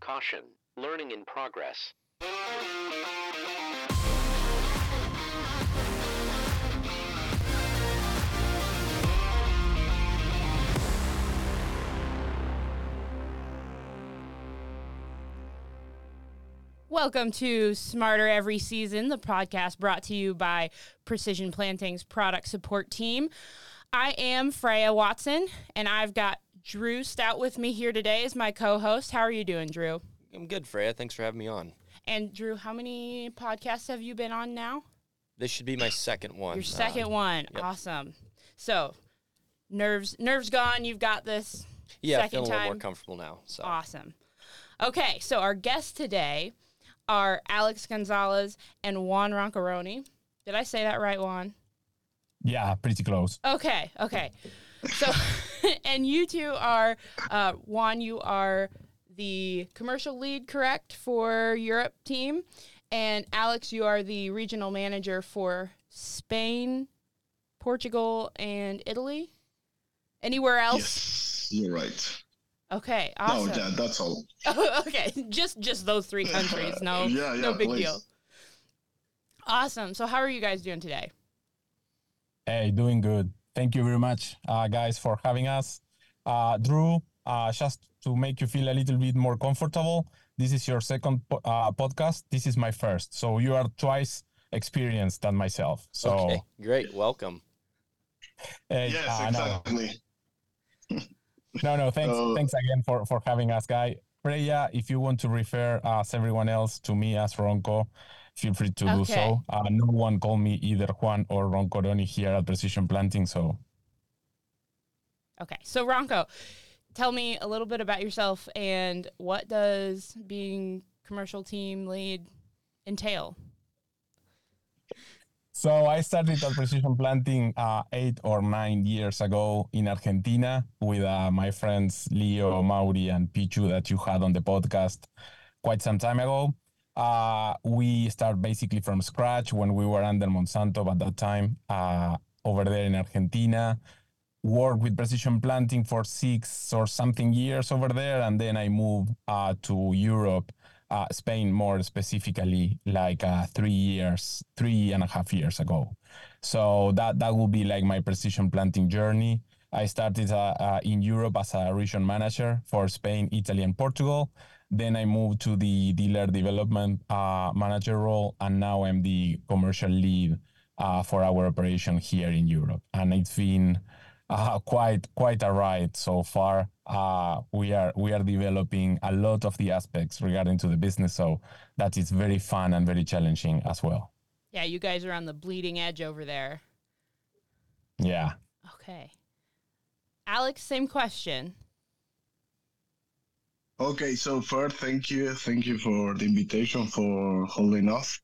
Caution, learning in progress. Welcome to Smarter Every Season, the podcast brought to you by Precision Planting's product support team. I am Freya Watson, and I've got Drew Stout with me here today as my co host. How are you doing, Drew? I'm good, Freya. Thanks for having me on. And Drew, how many podcasts have you been on now? This should be my second one. Your second Uh, one. yep. Awesome. So, nerves nerves gone. You've got this. yeah, second feeling a little more comfortable now. So Awesome. Okay, so our guests today are Alex Gonzalez and Juan Roncaroni. Did I say that right, Juan? Yeah, pretty close. Okay, okay. So, and you two are, uh, Juan, you are the commercial lead, correct, for Europe team. And Alex, you are the regional manager for Spain, Portugal, and Italy. Anywhere else? Yes, you're right. Okay, No, yeah, that's all. okay, just just those three countries. No, Yeah, yeah, no big please. deal. Awesome. So, how are you guys doing today? Hey, doing good. Thank you very much, uh, guys, for having us. Uh, Drew, uh, just to make you feel a little bit more comfortable, this is your second po- uh, podcast. This is my first. So you are twice experienced than myself. So, okay, great. Welcome. hey, Yes, uh, no, exactly. no, no, thanks, Uh, thanks again for, for having us, guy. Freya, if you want to refer us, everyone else, to me as Ronco, feel free to do so. Uh, no one called me either Juan or Ron Roncoroni here at Precision Planting, so Okay. So, Ronco, tell me a little bit about yourself and what does being commercial team lead entail? So I started at precision planting uh, eight or nine years ago in Argentina with uh, my friends Leo, Mauri, and Pichu that you had on the podcast quite some time ago. Uh, we start basically from scratch when we were under Monsanto at that time uh, over there in Argentina. Worked with precision planting for six or something years over there, and then I moved uh, to Europe uh, Spain more specifically like uh, three years, three and a half years ago. So that that will be like my precision planting journey. I started uh, in Europe as a region manager for Spain, Italy, and Portugal. Then I moved to the dealer development uh, manager role, and now I'm the commercial lead uh, for our operation here in Europe. And it's been uh, quite quite a ride so far. Uh, we are we are developing a lot of the aspects regarding to the business, so that is very fun and very challenging as well. Yeah, you guys are on the bleeding edge over there. Yeah. Okay. Alex, same question. Okay, so first, thank you, thank you for the invitation for holding us.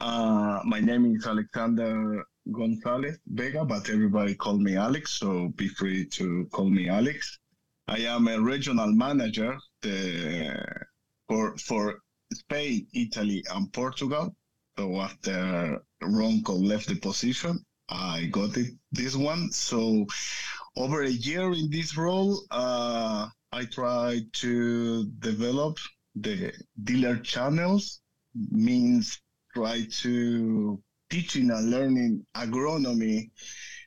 Uh, my name is Alexander Gonzalez Vega, but everybody call me Alex, so be free to call me Alex. I am a regional manager the, for for Spain, Italy, and Portugal. So after Ronco left the position, I got it this one. So over a year in this role, uh, I tried to develop the dealer channels, means try to teaching and learning agronomy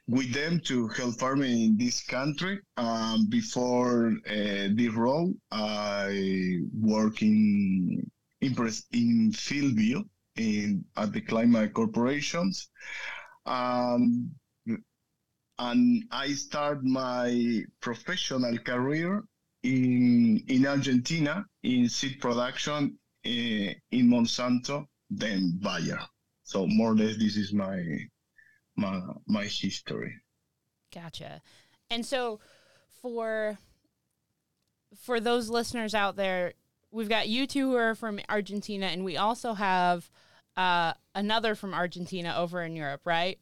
with them to help farming in this country. Um, before uh, this role, I work in in, in Fieldview in at the Climate Corporations. Um, and I start my professional career in in Argentina in seed production uh, in Monsanto, then Bayer. So more or less, this is my my my history. Gotcha. And so for for those listeners out there, we've got you two who are from Argentina and we also have uh, another from Argentina over in Europe, right?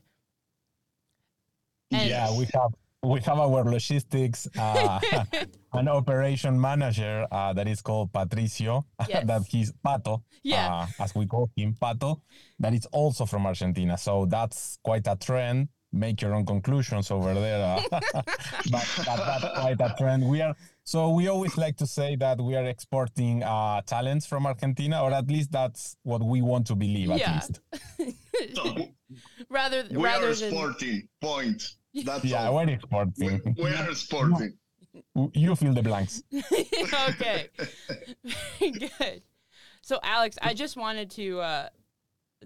And- yeah, we have we have our logistics uh, an operation manager uh, that is called Patricio. Yes. that he's Pato, Yeah. uh, as we call him, Pato. That is also from Argentina. So that's quite a trend. Make your own conclusions over there. uh, but, but that's quite a trend. We are So we always like to say that we are exporting uh, talents from Argentina, or at least that's what we want to believe. At Yeah. least, rather we rather are than sporting. Point. That's yeah, all. we're We, we are sporting. You fill the blanks. okay. Very good. So, Alex, I just wanted to uh,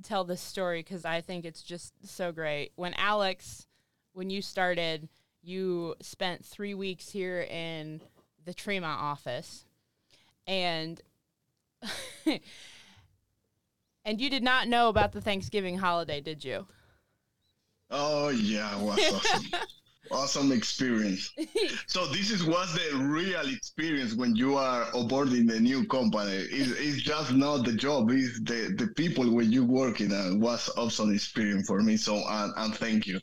tell this story because I think it's just so great. When Alex, when you started, you spent three weeks here in the Tremont office, and and you did not know about the Thanksgiving holiday, did you? Oh yeah, it was awesome. awesome experience. So this is was the real experience when you are onboarding the new company. It's, it's just not the job; it's the the people when you work in. Uh, was awesome experience for me. So and, and thank you,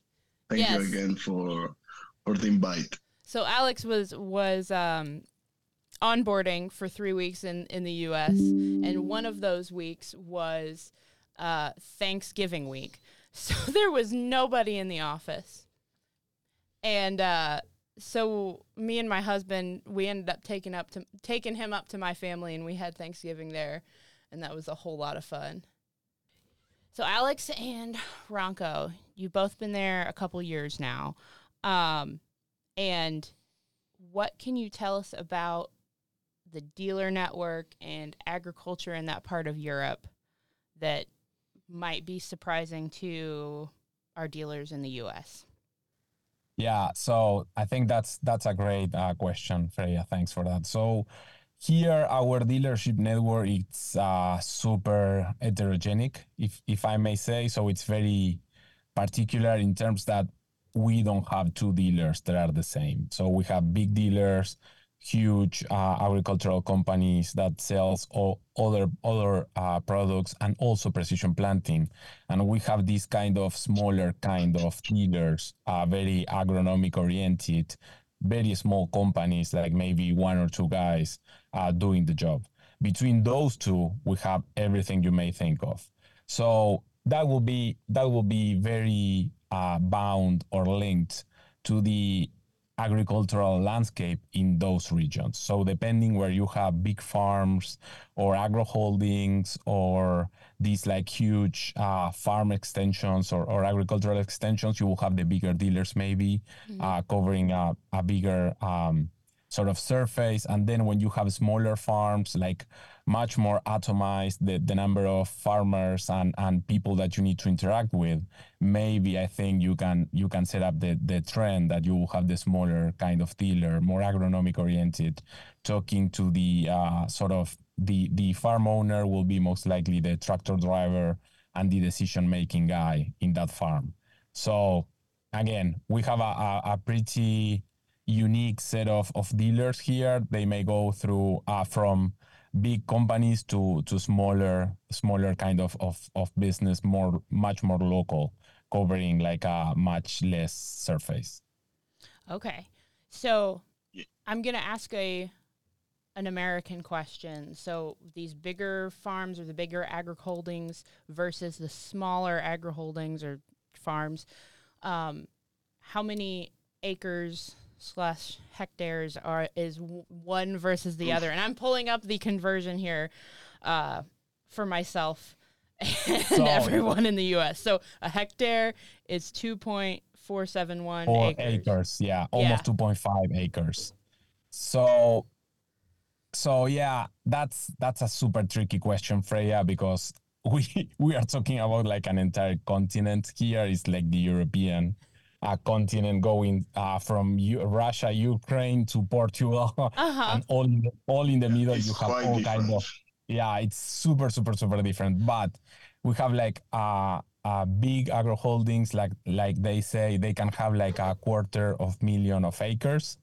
thank you again for for the invite. So Alex was was um, onboarding for three weeks in in the U.S. and one of those weeks was uh, Thanksgiving week. So there was nobody in the office, and uh, so me and my husband we ended up taking up to taking him up to my family, and we had Thanksgiving there, and that was a whole lot of fun. So Alex and Ronco, you've both been there a couple years now. Um, and what can you tell us about the dealer network and agriculture in that part of Europe that might be surprising to our dealers in the US? Yeah, so I think that's that's a great uh, question, Freya. Thanks for that. So here, our dealership network it's uh, super heterogenic, if if I may say. So it's very particular in terms that we don't have two dealers that are the same. So we have big dealers, huge uh, agricultural companies that sells all other other uh, products and also precision planting and we have this kind of smaller kind of dealers, uh, very agronomic oriented, very small companies, like maybe one or two guys uh, doing the job. Between those two, we have everything you may think of. So that will be that will be very uh, bound or linked to the agricultural landscape in those regions. So depending where you have big farms or agro holdings or these like huge uh, farm extensions or, or agricultural extensions, you will have the bigger dealers maybe uh, covering a, a bigger um, sort of surface. And then when you have smaller farms, like much more atomized, the, the number of farmers and, and people that you need to interact with, maybe I think you can you can set up the, the trend that you will have the smaller kind of dealer, more agronomic oriented, talking to the uh, sort of the the farm owner will be most likely the tractor driver and the decision making guy in that farm. So again, we have a, a, a pretty unique set of, of dealers here. They may go through uh, from big companies to to smaller smaller kind of, of, of business, more much more local, covering like a much less surface. Okay. So I'm to ask a an American question. So these bigger farms or the bigger agri holdings versus the smaller agri holdings or farms, um, how many acres slash hectares are is one versus the other? And I'm pulling up the conversion here uh, for myself and So- everyone in the U.S. So a hectare is two point four seven one Or acres. acres, yeah, almost 2.5 acres. So, so yeah, that's that's a super tricky question, Freya, because we we are talking about like an entire continent here. It's like the European uh, continent going uh, from U- Russia, Ukraine to Portugal, Uh-huh. and all in the, all in the middle It's you have all different. kind of yeah it's super super super different but we have like uh, uh big agro holdings like like they say they can have like a quarter of million of acres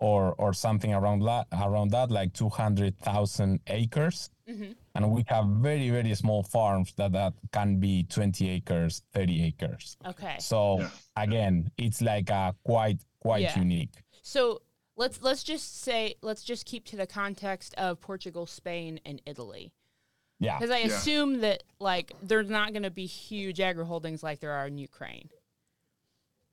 or or something around that around that like 200,000 acres Mhm. And we have very very small farms that that can be 20 acres 30 acres Okay. so Yeah. again it's like a quite quite Yeah. unique So let's let's just say let's just keep to the context of Portugal, Spain, and Italy, yeah because I Yeah. assume that like there's not going to be huge agri holdings like there are in Ukraine.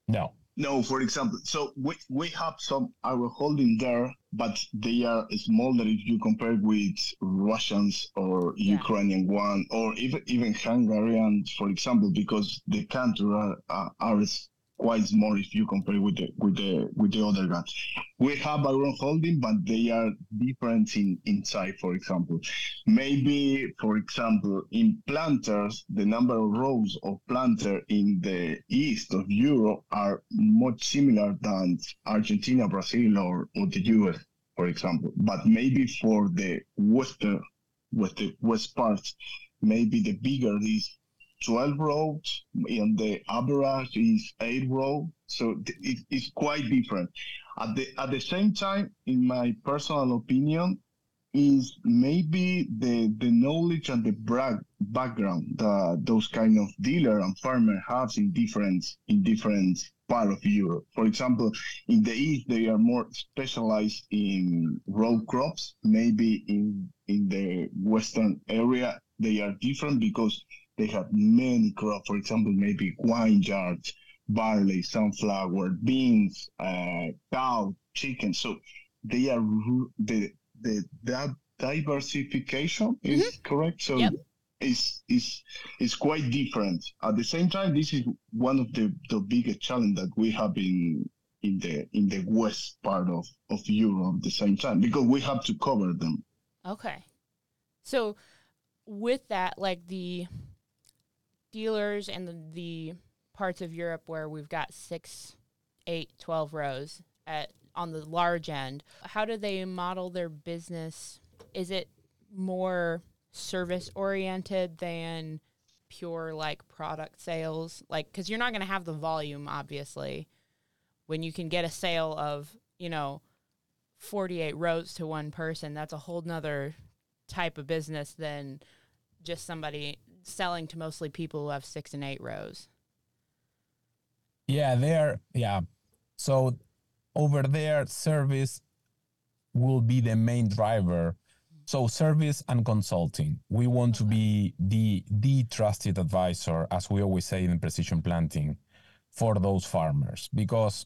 no No, for example, so we, we have some our holding there, but they are smaller if you compare with Russians or Yeah. Ukrainian one, or even even Hungarian, for example, because the country are, are, are quite small if you compare with the with the with the other guns. We have our own holding, but they are different in inside. For example, maybe for example in planters, the number of rows of planter in the east of Europe are much similar than Argentina, Brazil, or, or the US, for example. But maybe for the western, the west parts, maybe the bigger is 12 rows and the average is 8 rows so it, it's quite different at the at the same time in my personal opinion is maybe the the knowledge and the brag, background that those kind of dealer and farmer have in different in different part of Europe. For example, in the east they are more specialized in row crops. Maybe in in the western area they are different because they have many crops. For example, maybe wine yards, barley, sunflower, beans, uh, cow, chicken. So they are the the that diversification is correct. So Yep. is is is quite different. At the same time, this is one of the the biggest challenge that we have in in the in the west part of of Europe at the same time because we have to cover them. Okay. So with that, like the dealers and the, the parts of Europe where we've got six, eight, 12 rows at on the large end, how do they model their business? Is it more service oriented than pure like product sales? Like, because you're not going to have the volume, obviously, when you can get a sale of, you know, 48 rows to one person. That's a whole nother type of business than just somebody selling to mostly people who have six and eight rows. Yeah, there. Yeah. So over there, service will be the main driver. So service and consulting. We want to be the the trusted advisor, as we always say in precision planting, for those farmers because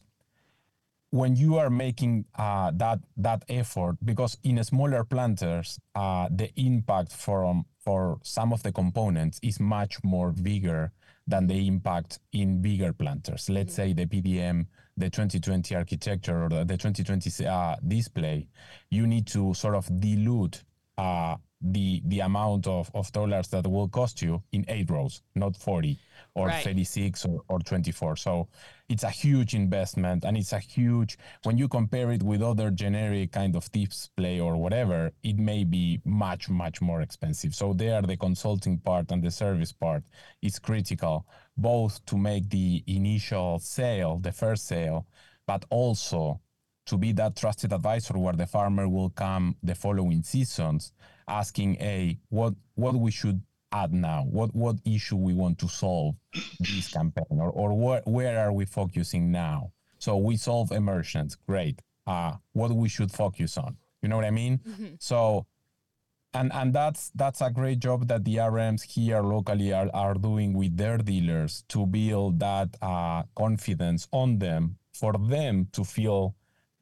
when you are making uh, that that effort, because in smaller planters, uh, the impact from for some of the components is much more bigger than the impact in bigger planters. Let's say the PDM, the 2020 architecture, or the, the 2020 uh, display. You need to sort of dilute uh, the the amount of, of dollars that will cost you in eight rows, not 40 or Right. 36 or, or 24. So it's a huge investment and it's a huge, when you compare it with other generic kind of display or whatever, it may be much, much more expensive. So there, the consulting part and the service part is critical, both to make the initial sale, the first sale, but also to be that trusted advisor where the farmer will come the following seasons asking a what what we should add now? What what issue we want to solve this campaign? Or, or where, where are we focusing now? So we solve emergence. Great. Uh what we should focus on. You know what i mean? So and and that's that's a great job that the RMs here locally are, are doing with their dealers to build that uh, confidence on them for them to feel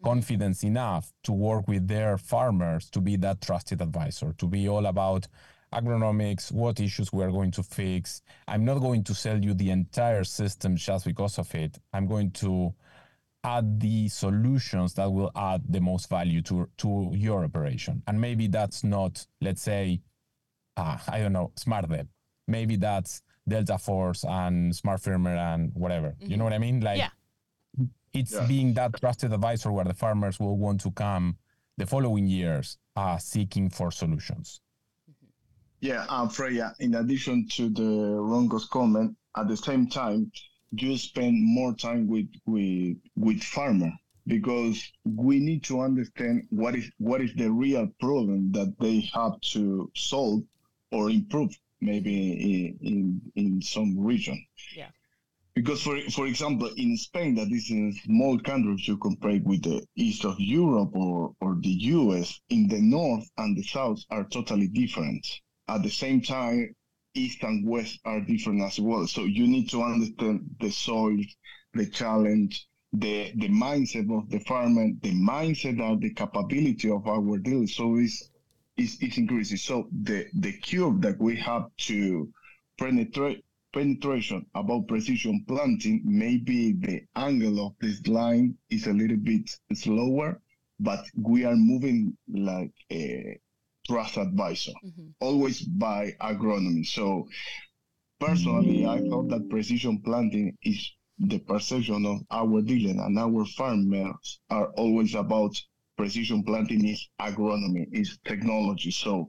confidence enough to work with their farmers to be that trusted advisor to be all about agronomics what issues we are going to fix i'm not going to sell you the entire system just because of it i'm going to add the solutions that will add the most value to to your operation. And maybe that's not, let's say, uh, I don't know, smart web. Maybe that's Delta Force and Smart Firmer and whatever. You know what I mean? Like Yeah. It's Yeah. being that trusted advisor where the farmers will want to come the following years uh, seeking for solutions. Yeah, um, Freya, in addition to the Ronco's comment, at the same time, you spend more time with with with farmer because we need to understand what is what is the real problem that they have to solve or improve maybe in in, in some region. Yeah. Because for for example, in Spain, that is a small country if you compare it with the east of Europe or, or the US, in the north and the south are totally different. At the same time, east and west are different as well. So you need to understand the soil, the challenge, the the mindset of the farmer, the mindset of the capability of our dealers. So it's it's, it's increasing. So the the curve that we have to penetrate penetration about precision planting, maybe the angle of this line is a little bit slower, but we are moving like a trust advisor, hmm always by agronomy. So personally, I thought that precision planting is the perception of our dealer and our farmers are always about precision planting is agronomy, is technology. So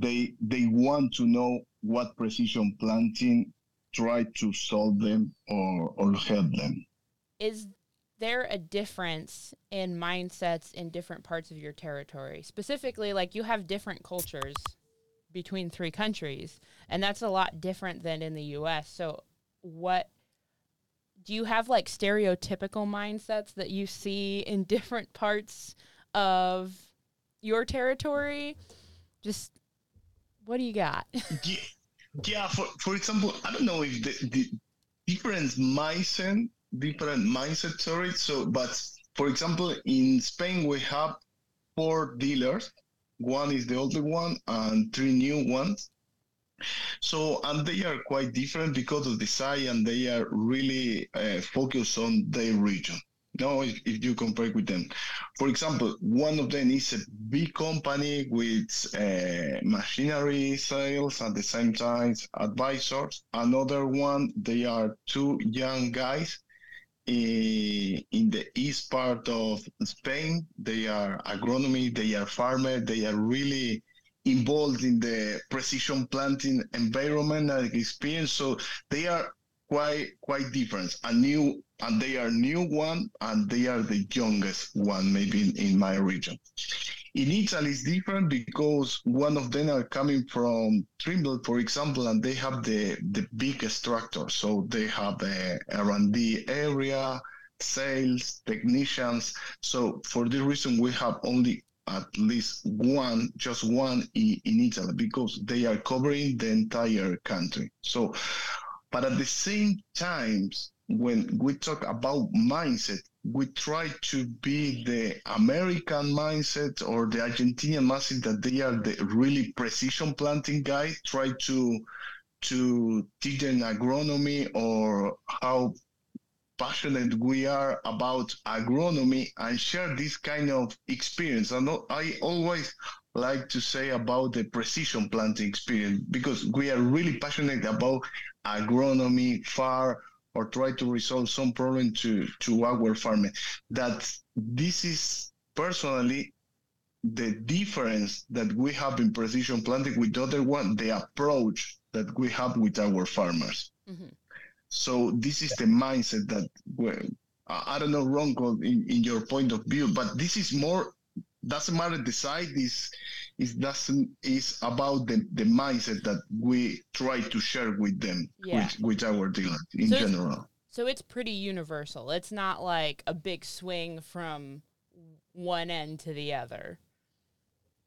they they want to know what precision planting try to solve them or or help them. Is there a difference in mindsets in different parts of your territory? Specifically, like you have different cultures between three countries, and that's a lot different than in the US. So, what do you have like stereotypical mindsets that you see in different parts of your territory? Just what do you got? yeah, yeah for, for example i don't know if the, the different mindset different mindset sorry. So but for example in spain we have four dealers. One is the older one and three new ones. So and they are quite different because of the size and they are really uh, focused on their region no if, if you compare with them. For example one of them is a big company with uh, machinery sales at the same time advisors. Another one they are two young guys in, in the east part of spain. They are agronomy they are farmer they are really involved in the precision planting environment and experience. So they are quite quite different. A new and they are new one and they are the youngest one maybe in, in my region. In italy it's different because one of them are coming from trimble for example and they have the the biggest tractor so they have a r&d area sales technicians. So for this reason we have only at least one just one in italy because they are covering the entire country. So but at the same time, when we talk about mindset, we try to be the American mindset or the Argentinian mindset that they are the really precision planting guys. Try to to teach them agronomy or how passionate we are about agronomy and share this kind of experience. And I always like to say about the precision planting experience because we are really passionate about agronomy, far, or try to resolve some problem to, to our farming. That this is personally the difference that we have in precision planting with the other one, the approach that we have with our farmers. hmm So this is the mindset that well, I I don't know, Ronco, in, in your point of view, but this is more doesn't matter the side is is doesn't is about the, the mindset that we try to share with them Yeah. with, with our dealers in So it's- general. So it's pretty universal. It's not like a big swing from one end to the other.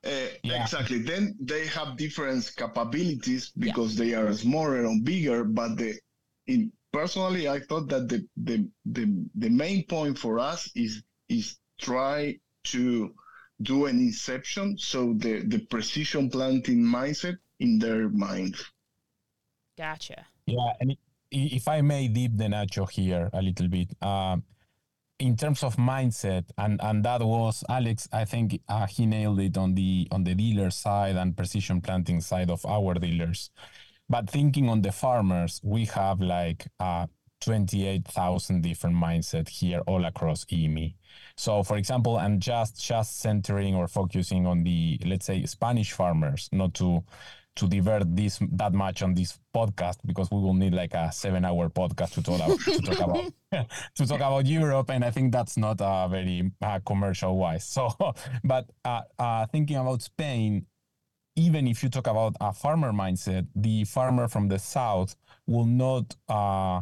Uh, Yeah. Exactly. Then they have different capabilities because they are smaller and bigger. But the in personally, I thought that the the the, the main point for us is is try to do an inception, so the the precision planting mindset in their mind. Gotcha. Yeah, and if I may deep the Nacho here a little bit, um, in terms of mindset, and and that was Alex. I think uh, he nailed it on the on the dealer side and precision planting side of our dealers. But thinking on the farmers, we have like uh, 28,000 different mindset here all across EMEA. So, for example, I'm just just centering or focusing on the let's say Spanish farmers, not to to divert this that much on this podcast because we will need like a seven hour podcast to talk about to talk about to talk about Europe, and I think that's not uh, very uh, commercial wise. So, but uh, uh, thinking about Spain, even if you talk about a farmer mindset, the farmer from the south will not uh,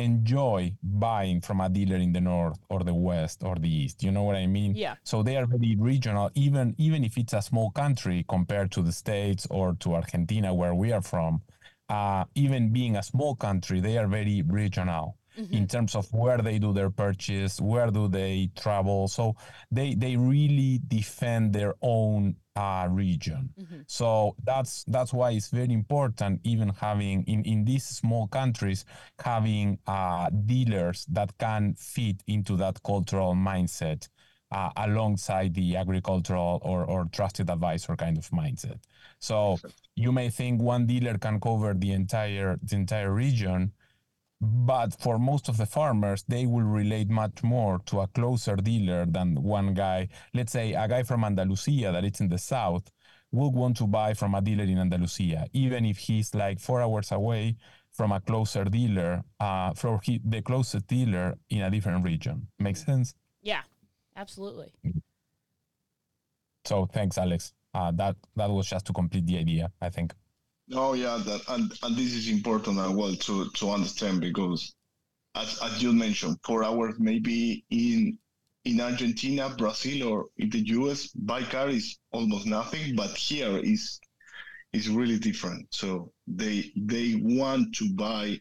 enjoy buying from a dealer in the north or the west or the east. You know what I mean? Yeah. So they are very regional, even even if it's a small country compared to the states or to Argentina, where we are from. Uh, even being a small country, they are very regional. In terms of where they do their purchase, where do they travel. So they they really defend their own uh, region. Mhm. So that's that's why it's very important, even having in in these small countries, having uh, dealers that can fit into that cultural mindset. Uh, alongside the agricultural or, or trusted advisor kind of mindset. So you may think one dealer can cover the entire the entire region, but for most of the farmers, they will relate much more to a closer dealer than one guy. Let's say a guy from Andalusia that it's in the south will want to buy from a dealer in Andalusia, even if he's like four hours away from a closer dealer, uh, from he, the closest dealer in a different region. Makes sense? Yeah, absolutely. So thanks, Alex. Uh, that that was just to complete the idea, I think. Oh yeah, that and, and this is important as well to to understand because as as you mentioned, four hours maybe in in Argentina, Brazil, or in the US, by car is almost nothing, but here is is really different. So they they want to buy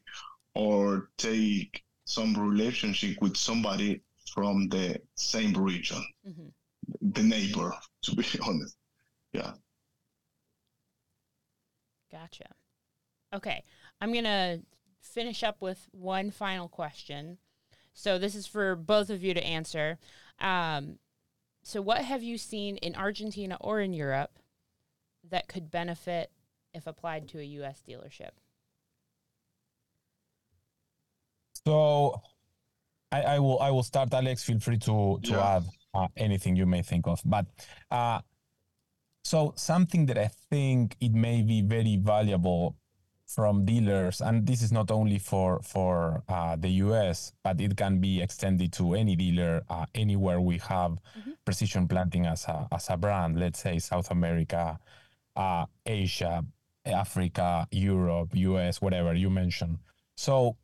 or take some relationship with somebody from the same region, hmm the neighbor, to be honest. Yeah. Gotcha. Okay, I'm gonna finish up with one final question. So this is for both of you to answer. Um, so what have you seen in Argentina or in Europe that could benefit if applied to a U.S. dealership? So I, I will I will start, Alex. Feel free to to Yeah. add uh, anything you may think of. But uh, so something that I think it may be very valuable from dealers, and this is not only for for uh, the U.S., but it can be extended to any dealer uh, anywhere we have Mhm. precision planting as a as a brand. Let's say South America, uh, Asia, Africa, Europe, U.S., whatever you mentioned. So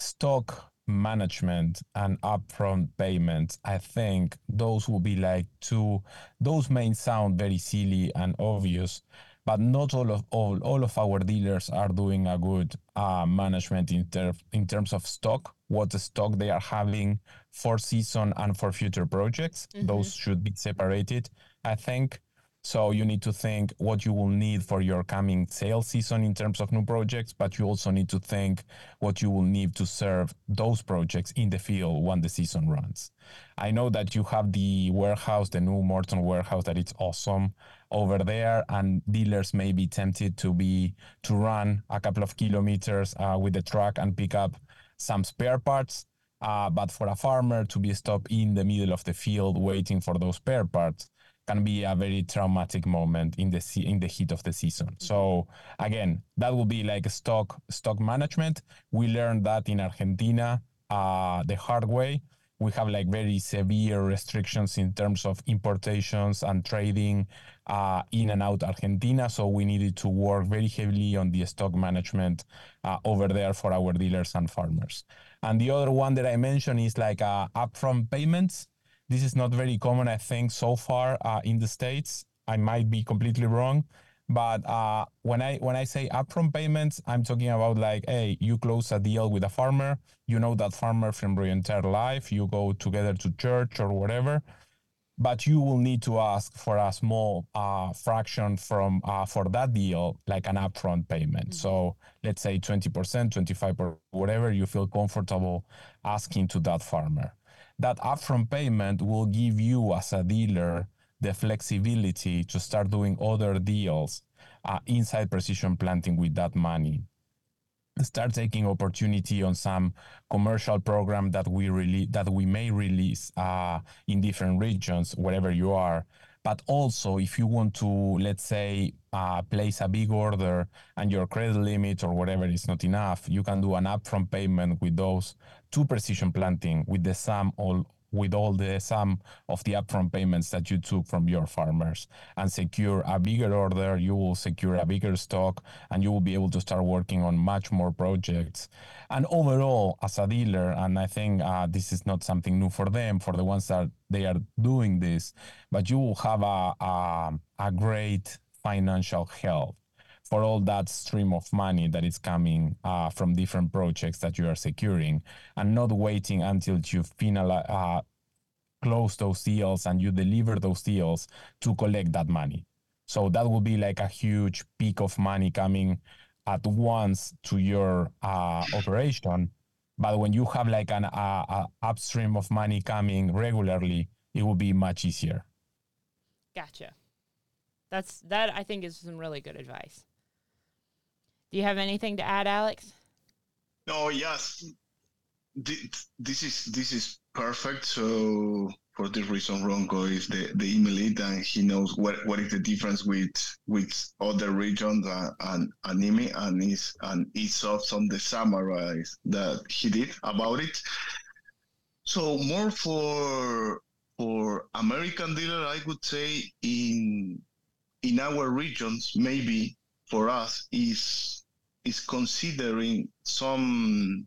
stock management and upfront payments, I think those will be like two, those may sound very silly and obvious, but not all of all, all of our dealers are doing a good uh, management in, ter- in terms of stock, what stock they are having for season and for future projects. Mhm. Those should be separated, I think. So you need to think what you will need for your coming sales season in terms of new projects, but you also need to think what you will need to serve those projects in the field when the season runs. I know that you have the warehouse, the new Morton warehouse, that it's awesome over there, and dealers may be tempted to be to run a couple of kilometers uh, with the truck and pick up some spare parts. Uh, but for a farmer to be stopped in the middle of the field waiting for those spare parts can be a very traumatic moment in the se- in the heat of the season. So again, that will be like stock stock management. We learned that in Argentina uh, the hard way. We have like very severe restrictions in terms of importations and trading uh, in and out Argentina. So we needed to work very heavily on the stock management uh, over there for our dealers and farmers. And the other one that I mentioned is like uh, upfront payments. This is not very common, I think, so far uh, in the states. I might be completely wrong, but uh, when I when I say upfront payments, I'm talking about like, hey, you close a deal with a farmer, you know that farmer from your entire life, you go together to church or whatever, but you will need to ask for a small uh, fraction from uh, for that deal, like an upfront payment. So let's say 20%, 25%, whatever you feel comfortable asking to that farmer that upfront payment will give you as a dealer the flexibility to start doing other deals uh, inside precision planting with that money. Start taking opportunity on some commercial program that we really that we may release uh, in different regions wherever you are. But also if you want to let's say uh, place a big order and your credit limit or whatever is not enough you can do an upfront payment with those to precision planting with the sum all with all the sum of the upfront payments that you took from your farmers and secure a bigger order you will secure a bigger stock and you will be able to start working on much more projects. And overall as a dealer and i think uh, this is not something new for them for the ones that they are doing this but you will have a, a, a great financial health for all that stream of money that is coming uh, from different projects that you are securing and not waiting until you finalize uh, close those deals and you deliver those deals to collect that money. So that will be like a huge peak of money coming at once to your uh, operation. But when you have like an uh, upstream of money coming regularly it will be much easier. Gotcha. That's that i think is some really good advice do you have anything to add, Alex? No, yes. This is this is perfect. So for this reason, Ronco is the the email and he knows what, what is the difference with with other regions uh, and and, and EMEA, and is and he saw some the summarize that he did about it. So more for for American dealer, I would say in in our regions, maybe for us is is considering some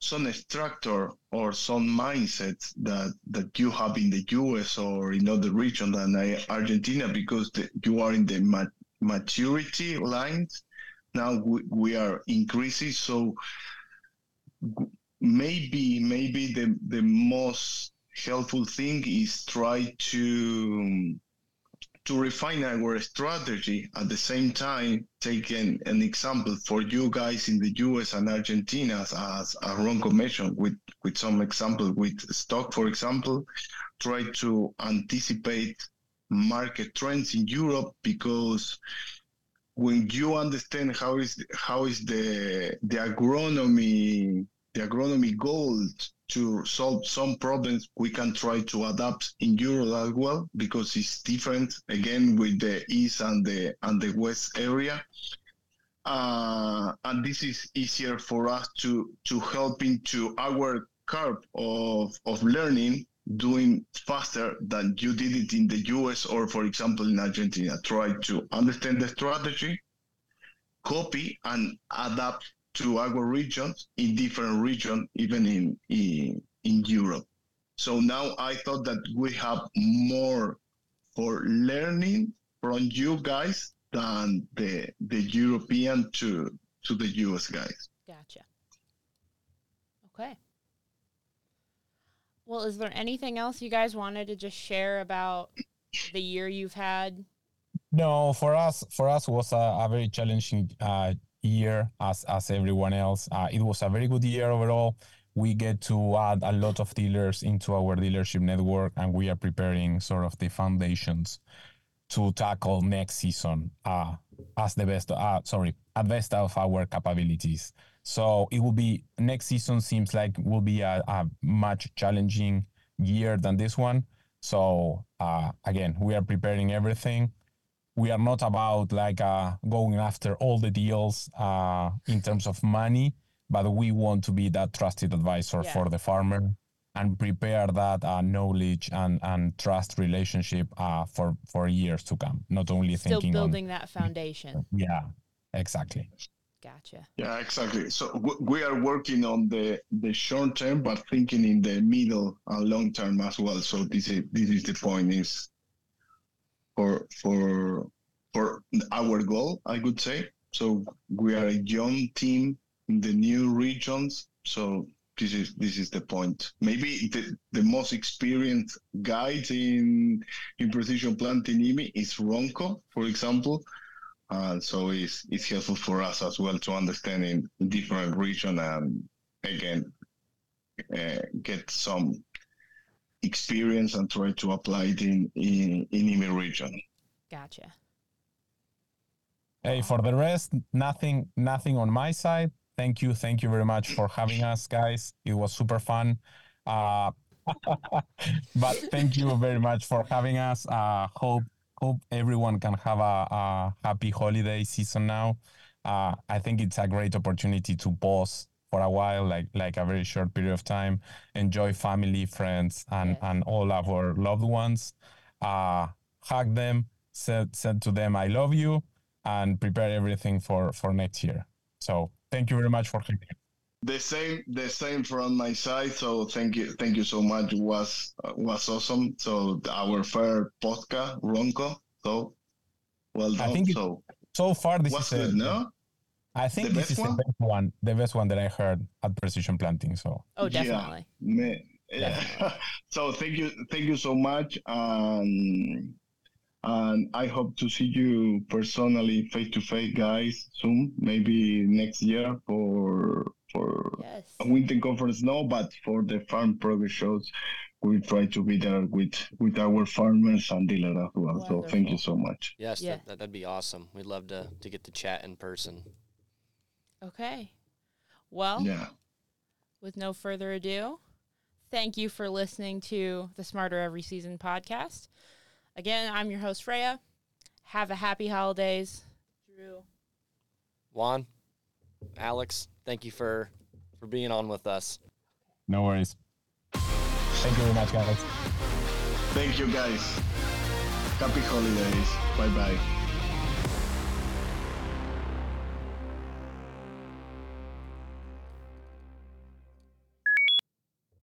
some structure or some mindset that that you have in the US or in other region than uh, Argentina because the, you are in the mat, maturity lines. Now we, we are increasing, so maybe maybe the the most helpful thing is try to to refine our strategy at the same time taking an example for you guys in the US and Argentina as Ronco mentioned with with some example with stock for example try to anticipate market trends in Europe because when you understand how is how is the the agronomy the agronomy goals to solve some problems we can try to adapt in Europe as well because it's different again with the east and the and the west area. Uh, and this is easier for us to to help into our curve of of learning doing faster than you did it in the US or for example in Argentina. Try to understand the strategy, copy and adapt to our regions in different regions, even in, in in Europe. So now I thought that we have more for learning from you guys than the the European to to the US guys. Gotcha. Okay. Well, is there anything else you guys wanted to just share about the year you've had? No, for us, for us was a, a very challenging uh, year as as everyone else. Uh, it was a very good year overall. We get to add a lot of dealers into our dealership network, and we are preparing sort of the foundations to tackle next season uh, as the best. Uh, sorry, at best of our capabilities. So it will be next season. Seems like will be a, a much challenging year than this one. So uh, again, we are preparing everything we are not about like uh, going after all the deals uh, in terms of money, but we want to be that trusted advisor yeah. for the farmer and prepare that uh, knowledge and, and trust relationship uh, for for years to come. Not only still thinking building on, that foundation. Yeah, exactly. Gotcha. Yeah, exactly. So w- we are working on the the short term, but thinking in the middle and long term as well. So this is this is the point is for for for our goal, I would say. So we are a young team in the new regions. So this is this is the point. Maybe the, the most experienced guide in in precision planting EMEA is Ronco, for example. Uh, so it's it's helpful for us as well to understand in different region and again uh, get some experience and try to apply it in in, in EMEA region. Gotcha. Hey, for the rest, nothing, nothing on my side. Thank you, thank you very much for having us, guys. It was super fun. Uh, but thank you very much for having us. Uh, hope hope everyone can have a, a happy holiday season now. Uh, I think it's a great opportunity to pause for a while, like like a very short period of time, enjoy family, friends, and yes. and all of our loved ones. Uh, hug them, said said to them, "I love you." and prepare everything for for next year. So thank you very much for having The same, the same from my side. So thank you, thank you so much. It was uh, was awesome. So our fair podcast, Ronco. So well done. I think so So far, this Was is good, a- no? I think The this best is one? the best one, the best one that I heard at precision planting. So Oh, Yeah. definitely. Me- yeah. so thank you, thank you so much, and and I hope to see you personally, face to face, guys, soon. Maybe next year for for Yes. a winter conference. No, but for the farm progress shows, we try to be there with with our farmers and dealers as well. So thank you so much. Yes, Yeah. that, that, that'd be awesome. We'd love to, to get to chat in person. Okay. Well, Yeah. with no further ado, thank you for listening to the Smarter Every Season podcast. Again, I'm your host, Freya. Have a happy holidays. Drew. Juan, Alex, thank you for, for being on with us. no worries. Thank you very much, guys. Thank you, guys. Happy holidays. Bye bye.